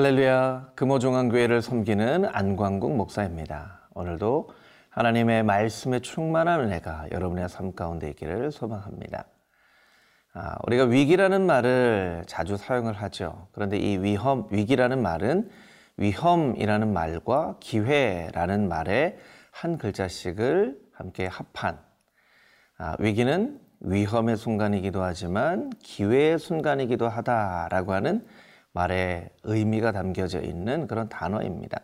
할렐루야, 금호중앙교회를 섬기는 안광국 목사입니다. 오늘도 하나님의 말씀에 충만한 은혜가 여러분의 삶 가운데 있기를 소망합니다. 아, 우리가 위기라는 말을 자주 사용을 하죠. 그런데 이 위험, 위기라는 말은 위험이라는 말과 기회라는 말의 한 글자씩을 함께 합한 아, 위기는 위험의 순간이기도 하지만 기회의 순간이기도 하다라고 하는 말에 의미가 담겨져 있는 그런 단어입니다.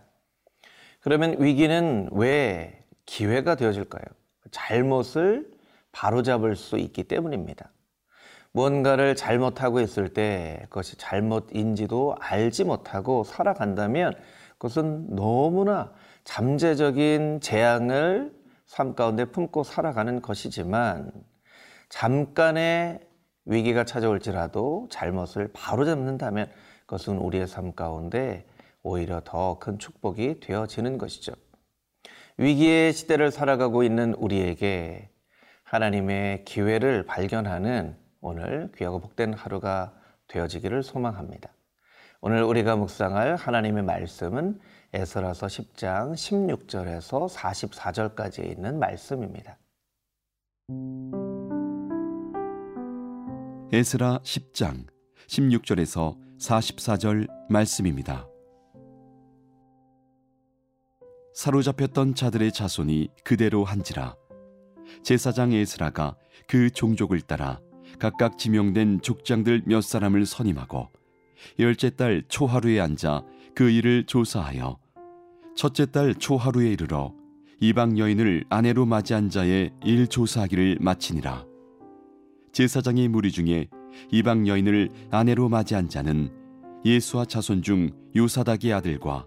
그러면 위기는 왜 기회가 되어질까요? 잘못을 바로잡을 수 있기 때문입니다. 무언가를 잘못하고 있을 때 그것이 잘못인지도 알지 못하고 살아간다면 그것은 너무나 잠재적인 재앙을 삶 가운데 품고 살아가는 것이지만 잠깐의 위기가 찾아올지라도 잘못을 바로잡는다면 그것은 우리의 삶 가운데 오히려 더 큰 축복이 되어지는 것이죠. 위기의 시대를 살아가고 있는 우리에게 하나님의 기회를 발견하는 오늘 귀하고 복된 하루가 되어지기를 소망합니다. 오늘 우리가 묵상할 하나님의 말씀은 에스라서 10장 16절에서 44절까지 있는 말씀입니다. 에스라 10장 16절에서 44절 말씀입니다. 사로잡혔던 자들의 자손이 그대로 한지라 제사장 에스라가 그 종족을 따라 각각 지명된 족장들 몇 사람을 선임하고 열째 달 초하루에 앉아 그 일을 조사하여 첫째 달 초하루에 이르러 이방 여인을 아내로 맞이한 자의 일 조사하기를 마치니라 제사장의 무리 중에 이방 여인을 아내로 맞이한 자는 예수와 자손 중 요사닥의 아들과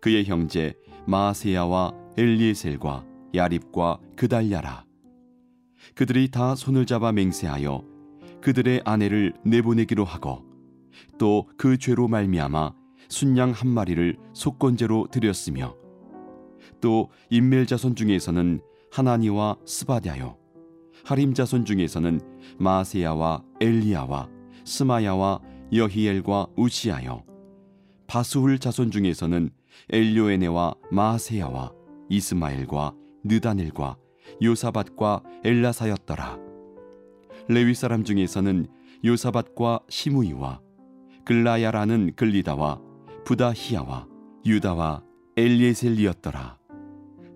그의 형제 마세야와 엘리에셀과 야립과 그달야라. 그들이 다 손을 잡아 맹세하여 그들의 아내를 내보내기로 하고 또 그 죄로 말미암아 순양 한 마리를 속건제로 드렸으며 또 인멜 자손 중에서는 하나니와 스바랴요 하림 자손 중에서는 마세야와 엘리야와 스마야와 여히엘과 우시아여 바수훌 자손 중에서는 엘료에네와 마세야와 이스마엘과 느다넬과 요사밭과 엘라사였더라. 레위 사람 중에서는 요사밭과 시무이와 글라야라는 글리다와 부다히야와 유다와 엘리에셀리였더라.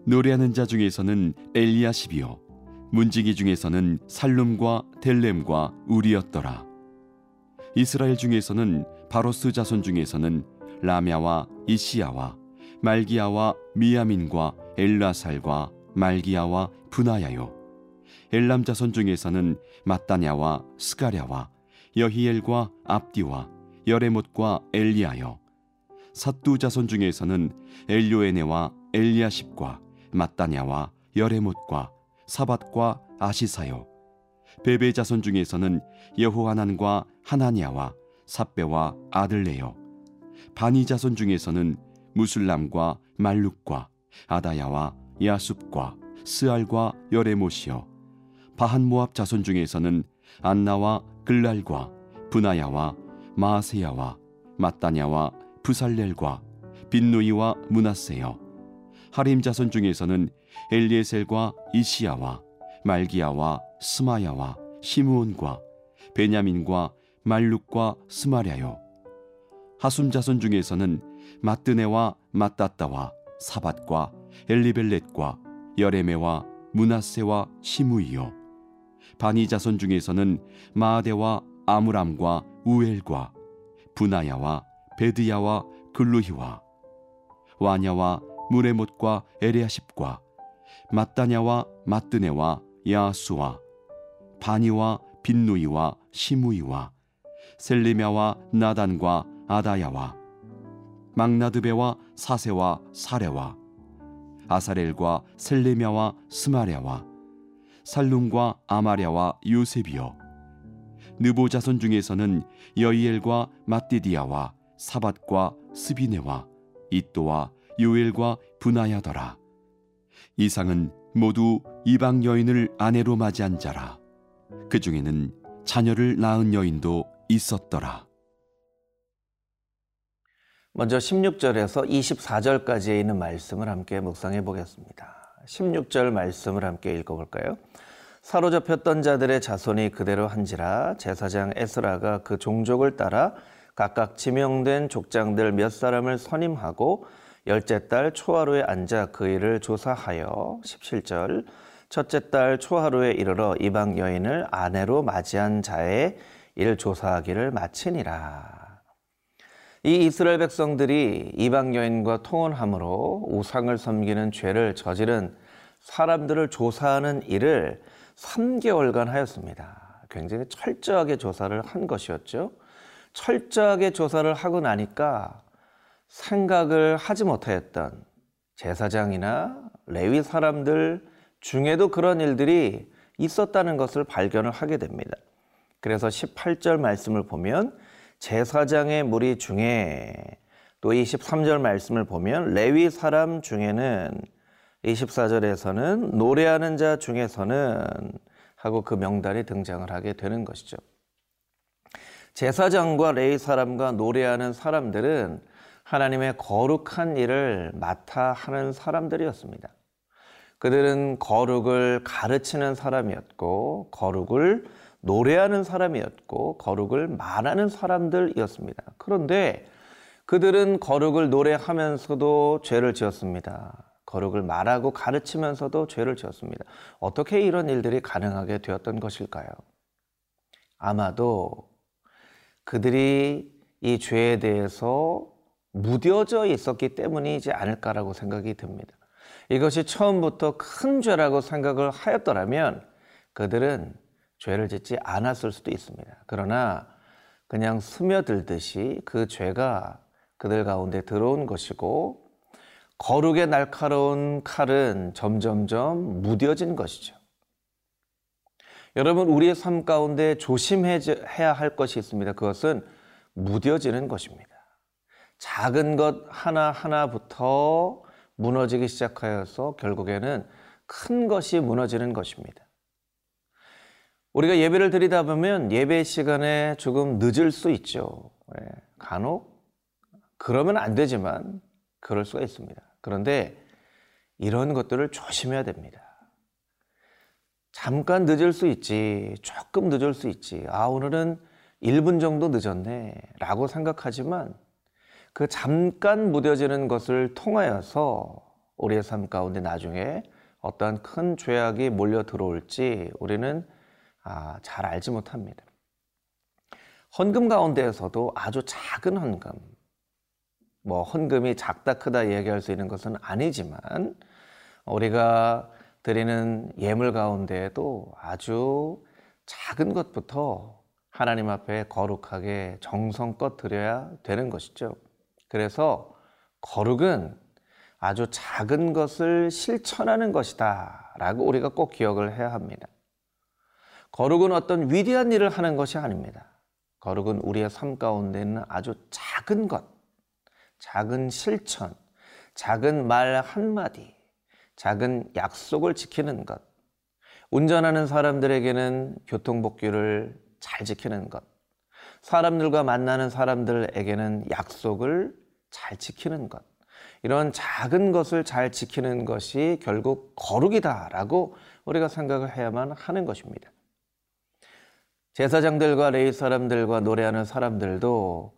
노래하는 자 중에서는 엘리야시비요 문지기 중에서는 살룸과 델렘과 우리였더라. 이스라엘 중에서는 바로스 자손 중에서는 라мя와 이시야와 말기야와 미야민과 엘라살과 말기야와 분하야요. 엘람 자손 중에서는 마따냐와 스가랴와 여히엘과 압디와 여레못과 엘리야요. 사뚜 자손 중에서는 엘료에네와 엘리야십과 마따냐와 여레못과 사밧과 아시사요. 베베 자손 중에서는 여호하난과 하나니아와 삽배와 아들레요. 바니 자손 중에서는 무술람과 말룩과 아다야와 야숲과 스알과 여레모시요. 바한 모압 자손 중에서는 안나와 글랄과 분하야와 마세야와 마따냐와 부살렐과 빈누이와 문하세요. 하림 자손 중에서는 엘리에셀과 이시야와 말기야와 스마야와 시므온과 베냐민과 말룩과 스마랴요. 하숨 자손 중에서는 마뜨네와 마따따와 사밧과 엘리벨렛과 여레메와 문하세와 시무이요. 바니 자손 중에서는 마아데와 아므람과 우엘과 분하야와 베드야와 글루히와 와냐와 무레못과 에레아십과 마따냐와 마뜨네와 야수와 바니와 빈누이와 시무이와 셀리미와 나단과 아다야와 망나드베와 사세와 사레와 아사렐과 셀레미와 스마랴와 살룸과 아마랴와 요셉이여 느보 자손 중에서는 여이엘과 마띠디아와 사밧과 스비네와 이또와 요엘과 분하야더라. 이상은 모두 이방 여인을 아내로 맞이한 자라. 그 중에는 자녀를 낳은 여인도 있었더라. 먼저 16절에서 24절까지에 있는 말씀을 함께 묵상해 보겠습니다. 16절 말씀을 함께 읽어 볼까요? 사로잡혔던 자들의 자손이 그대로 한지라 제사장 에스라가 그 종족을 따라 각각 지명된 족장들 몇 사람을 선임하고 열째 달 초하루에 앉아 그 일을 조사하여 17절 첫째 달 초하루에 이르러 이방 여인을 아내로 맞이한 자의 일 조사하기를 마치니라. 이 이스라엘 백성들이 이방 여인과 통혼함으로 우상을 섬기는 죄를 저지른 사람들을 조사하는 일을 3개월간 하였습니다. 굉장히 철저하게 조사를 한 것이었죠. 철저하게 조사를 하고 나니까 생각을 하지 못하였던 제사장이나 레위 사람들 중에도 그런 일들이 있었다는 것을 발견을 하게 됩니다. 그래서 18절 말씀을 보면 제사장의 무리 중에 또 23절 말씀을 보면 레위 사람 중에는 24절에서는 노래하는 자 중에서는 하고 그 명단이 등장을 하게 되는 것이죠. 제사장과 레위 사람과 노래하는 사람들은 하나님의 거룩한 일을 맡아 하는 사람들이었습니다. 그들은 거룩을 가르치는 사람이었고, 거룩을 노래하는 사람이었고, 거룩을 말하는 사람들이었습니다. 그런데 그들은 거룩을 노래하면서도 죄를 지었습니다. 거룩을 말하고 가르치면서도 죄를 지었습니다. 어떻게 이런 일들이 가능하게 되었던 것일까요? 아마도 그들이 이 죄에 대해서 무뎌져 있었기 때문이지 않을까라고 생각이 듭니다. 이것이 처음부터 큰 죄라고 생각을 하였더라면 그들은 죄를 짓지 않았을 수도 있습니다. 그러나 그냥 스며들듯이 그 죄가 그들 가운데 들어온 것이고 거룩의 날카로운 칼은 점점점 무뎌진 것이죠. 여러분, 우리의 삶 가운데 조심해야 할 것이 있습니다. 그것은 무뎌지는 것입니다. 작은 것 하나하나부터 무너지기 시작하여서 결국에는 큰 것이 무너지는 것입니다. 우리가 예배를 드리다 보면 예배 시간에 조금 늦을 수 있죠. 예, 간혹 그러면 안 되지만 그럴 수가 있습니다. 그런데 이런 것들을 조심해야 됩니다. 잠깐 늦을 수 있지, 조금 늦을 수 있지. 아, 오늘은 1분 정도 늦었네. 라고 생각하지만 그 잠깐 무뎌지는 것을 통하여서 우리의 삶 가운데 나중에 어떠한 큰 죄악이 몰려 들어올지 우리는 아, 잘 알지 못합니다. 헌금 가운데에서도 아주 작은 헌금, 뭐 헌금이 작다 크다 얘기할 수 있는 것은 아니지만 우리가 드리는 예물 가운데에도 아주 작은 것부터 하나님 앞에 거룩하게 정성껏 드려야 되는 것이죠. 그래서 거룩은 아주 작은 것을 실천하는 것이다 라고 우리가 꼭 기억을 해야 합니다. 거룩은 어떤 위대한 일을 하는 것이 아닙니다. 거룩은 우리의 삶 가운데 있는 아주 작은 것, 작은 실천, 작은 말 한마디, 작은 약속을 지키는 것, 운전하는 사람들에게는 교통복귀를 잘 지키는 것, 사람들과 만나는 사람들에게는 약속을 잘 지키는 것, 이런 작은 것을 잘 지키는 것이 결국 거룩이다라고 우리가 생각을 해야만 하는 것입니다. 제사장들과 레이 사람들과 노래하는 사람들도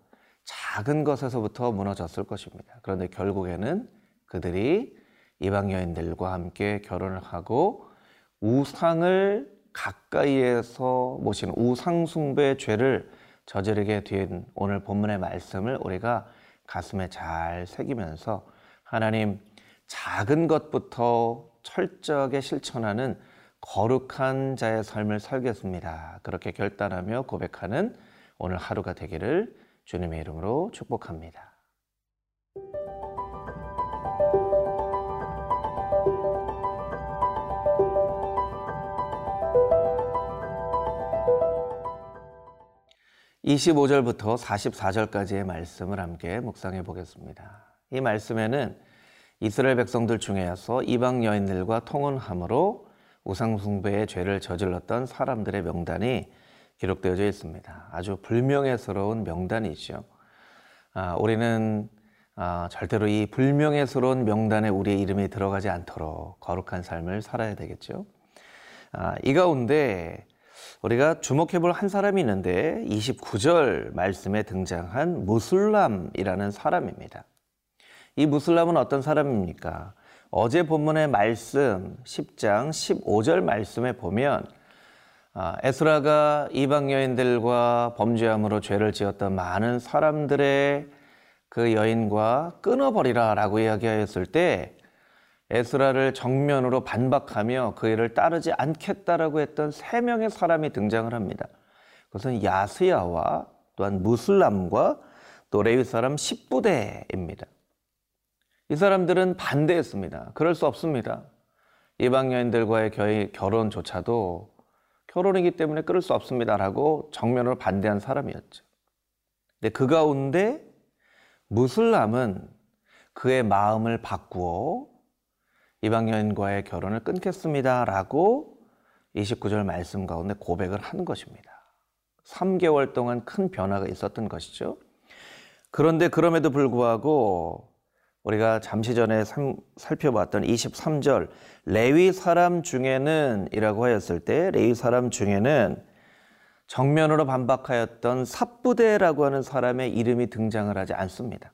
작은 것에서부터 무너졌을 것입니다. 그런데 결국에는 그들이 이방 여인들과 함께 결혼을 하고 우상을 가까이에서 모시는 우상숭배의 죄를 저지르게 된 오늘 본문의 말씀을 우리가 가슴에 잘 새기면서 하나님 작은 것부터 철저하게 실천하는 거룩한 자의 삶을 살겠습니다. 그렇게 결단하며 고백하는 오늘 하루가 되기를 주님의 이름으로 축복합니다. (25절부터) (44절까지의) 말씀을 함께 묵상해 보겠습니다 이 말씀에는 이스라엘 백성들 중에서 이방 여인들과 통혼함으로 우상숭배의 죄를 저질렀던 사람들의 명단이 기록되어져 있습니다. 아주 불명예스러운 명단이죠. 아, 우리는 아, 절대로 이 불명예스러운 명단에 우리의 이름이 들어가지 않도록 거룩한 삶을 살아야 되겠죠. 아, 이 가운데 우리가 주목해 볼 한 사람이 있는데 29절 말씀에 등장한 무슬람이라는 사람입니다. 이 무슬람은 어떤 사람입니까? 어제 본문의 말씀 10장 15절 말씀에 보면 아, 에스라가 이방 여인들과 범죄함으로 죄를 지었던 많은 사람들의 그 여인과 끊어버리라 라고 이야기하였을 때 에스라를 정면으로 반박하며 그 일을 따르지 않겠다라고 했던 세 명의 사람이 등장을 합니다. 그것은 야스야와 또한 무슬람과 또 레위 사람 10부대입니다. 이 사람들은 반대했습니다. 그럴 수 없습니다. 이방 여인들과의 결혼조차도 결혼이기 때문에 끊을 수 없습니다라고 정면으로 반대한 사람이었죠. 근데 그 가운데 무슬람은 그의 마음을 바꾸어 이방 여인과의 결혼을 끊겠습니다 라고 29절 말씀 가운데 고백을 한 것입니다. 3개월 동안 큰 변화가 있었던 것이죠. 그런데 그럼에도 불구하고 우리가 잠시 전에 살펴봤던 23절 레위 사람 중에는 이라고 하였을 때 레위 사람 중에는 정면으로 반박하였던 삽부대라고 하는 사람의 이름이 등장을 하지 않습니다.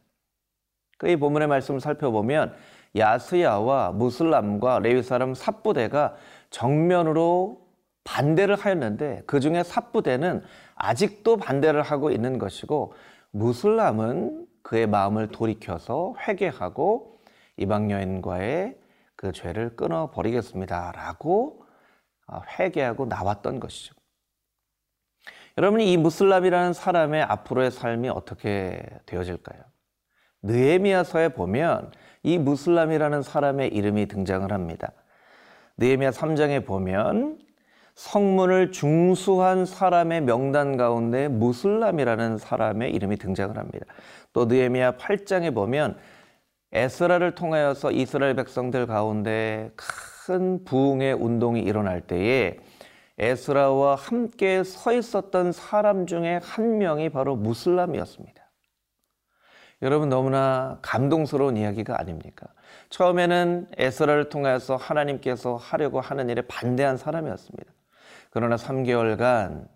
그 이 본문의 말씀을 살펴보면 야스야와 무슬람과 레위 사람 삽부대가 정면으로 반대를 하였는데 그 중에 삽부대는 아직도 반대를 하고 있는 것이고 무슬람은 그의 마음을 돌이켜서 회개하고 이방 여인과의 그 죄를 끊어 버리겠습니다라고 아, 회개하고 나왔던 것이죠. 여러분이 이 무슬람이라는 사람의 앞으로의 삶이 어떻게 되어질까요? 느헤미야서에 보면 이 무슬람이라는 사람의 이름이 등장을 합니다. 느헤미야 3장에 보면 성문을 중수한 사람의 명단 가운데 무슬람이라는 사람의 이름이 등장을 합니다. 또 느헤미야 8장에 보면 에스라를 통하여서 이스라엘 백성들 가운데 큰 부흥의 운동이 일어날 때에 에스라와 함께 서 있었던 사람 중에 한 명이 바로 무슬람이었습니다. 여러분 너무나 감동스러운 이야기가 아닙니까? 처음에는 에스라를 통해서 하나님께서 하려고 하는 일에 반대한 사람이었습니다. 그러나 3개월간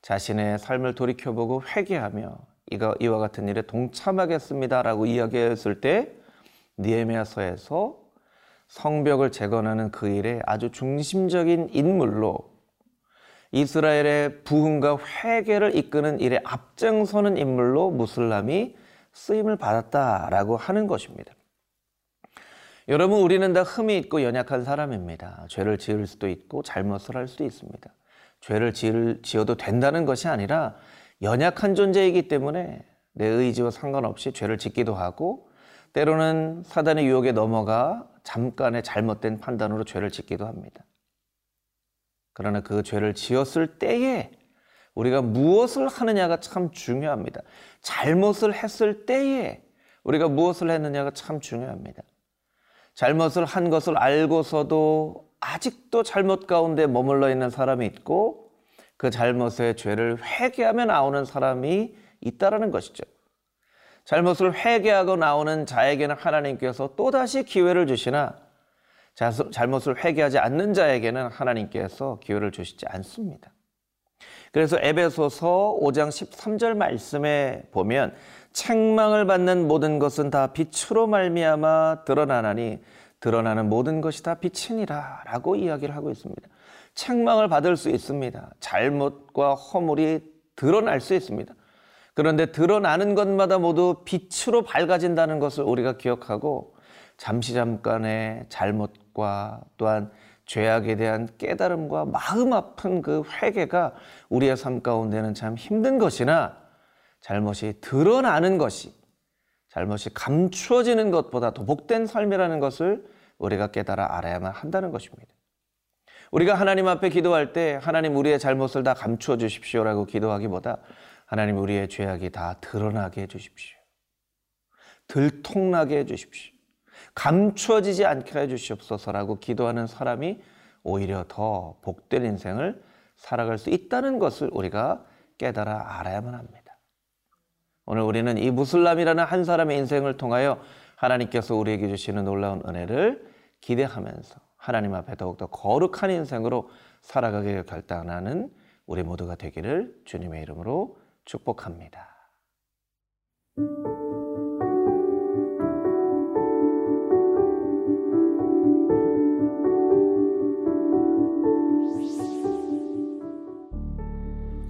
자신의 삶을 돌이켜보고 회개하며 이가 이와 같은 일에 동참하겠습니다라고 이야기했을 때 니에미아서에서 성벽을 재건하는 그 일에 아주 중심적인 인물로 이스라엘의 부흥과 회개를 이끄는 일에 앞장서는 인물로 무슬람이 쓰임을 받았다라고 하는 것입니다. 여러분 우리는 다 흠이 있고 연약한 사람입니다. 죄를 지을 수도 있고 잘못을 할 수도 있습니다. 죄를 지을, 지어도 된다는 것이 아니라 연약한 존재이기 때문에 내 의지와 상관없이 죄를 짓기도 하고 때로는 사단의 유혹에 넘어가 잠깐의 잘못된 판단으로 죄를 짓기도 합니다. 그러나 그 죄를 지었을 때에 우리가 무엇을 하느냐가 참 중요합니다. 잘못을 했을 때에 우리가 무엇을 했느냐가 참 중요합니다. 잘못을 한 것을 알고서도 아직도 잘못 가운데 머물러 있는 사람이 있고 그 잘못의 죄를 회개하며 나오는 사람이 있다라는 것이죠. 잘못을 회개하고 나오는 자에게는 하나님께서 또다시 기회를 주시나 잘못을 회개하지 않는 자에게는 하나님께서 기회를 주시지 않습니다. 그래서 에베소서 5장 13절 말씀에 보면 책망을 받는 모든 것은 다 빛으로 말미암아 드러나나니 드러나는 모든 것이 다 빛이니라라고 이야기를 하고 있습니다. 책망을 받을 수 있습니다. 잘못과 허물이 드러날 수 있습니다. 그런데 드러나는 것마다 모두 빛으로 밝아진다는 것을 우리가 기억하고 잠시 잠깐의 잘못과 또한 죄악에 대한 깨달음과 마음 아픈 그 회개가 우리의 삶 가운데는 참 힘든 것이나 잘못이 드러나는 것이 잘못이 감추어지는 것보다 더 복된 삶이라는 것을 우리가 깨달아 알아야만 한다는 것입니다. 우리가 하나님 앞에 기도할 때 하나님 우리의 잘못을 다 감추어 주십시오라고 기도하기보다 하나님 우리의 죄악이 다 드러나게 해 주십시오. 들통나게 해 주십시오. 감추어지지 않게 해 주시옵소서라고 기도하는 사람이 오히려 더 복된 인생을 살아갈 수 있다는 것을 우리가 깨달아 알아야만 합니다. 오늘 우리는 이 무슬람이라는 한 사람의 인생을 통하여 하나님께서 우리에게 주시는 놀라운 은혜를 기대하면서 하나님 앞에 더욱더 거룩한 인생으로 살아가기를 결단하는 우리 모두가 되기를 주님의 이름으로 축복합니다.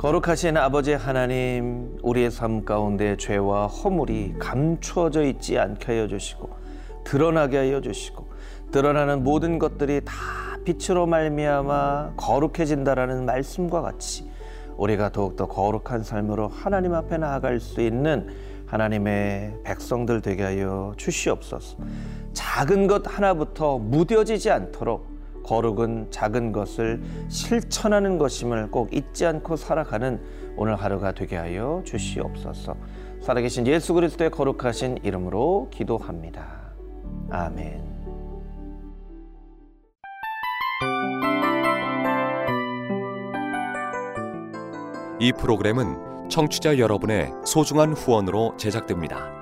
거룩하신 아버지 하나님, 우리의 삶 가운데 죄와 허물이 감추어져 있지 않게 하여 주시고 드러나게 하여 주시고 드러나는 모든 것들이 다 빛으로 말미암아 거룩해진다라는 말씀과 같이 우리가 더욱더 거룩한 삶으로 하나님 앞에 나아갈 수 있는 하나님의 백성들 되게 하여 주시옵소서. 작은 것 하나부터 무뎌지지 않도록 거룩은 작은 것을 실천하는 것임을 꼭 잊지 않고 살아가는 오늘 하루가 되게 하여 주시옵소서. 살아계신 예수 그리스도의 거룩하신 이름으로 기도합니다. 아멘. 이 프로그램은 청취자 여러분의 소중한 후원으로 제작됩니다.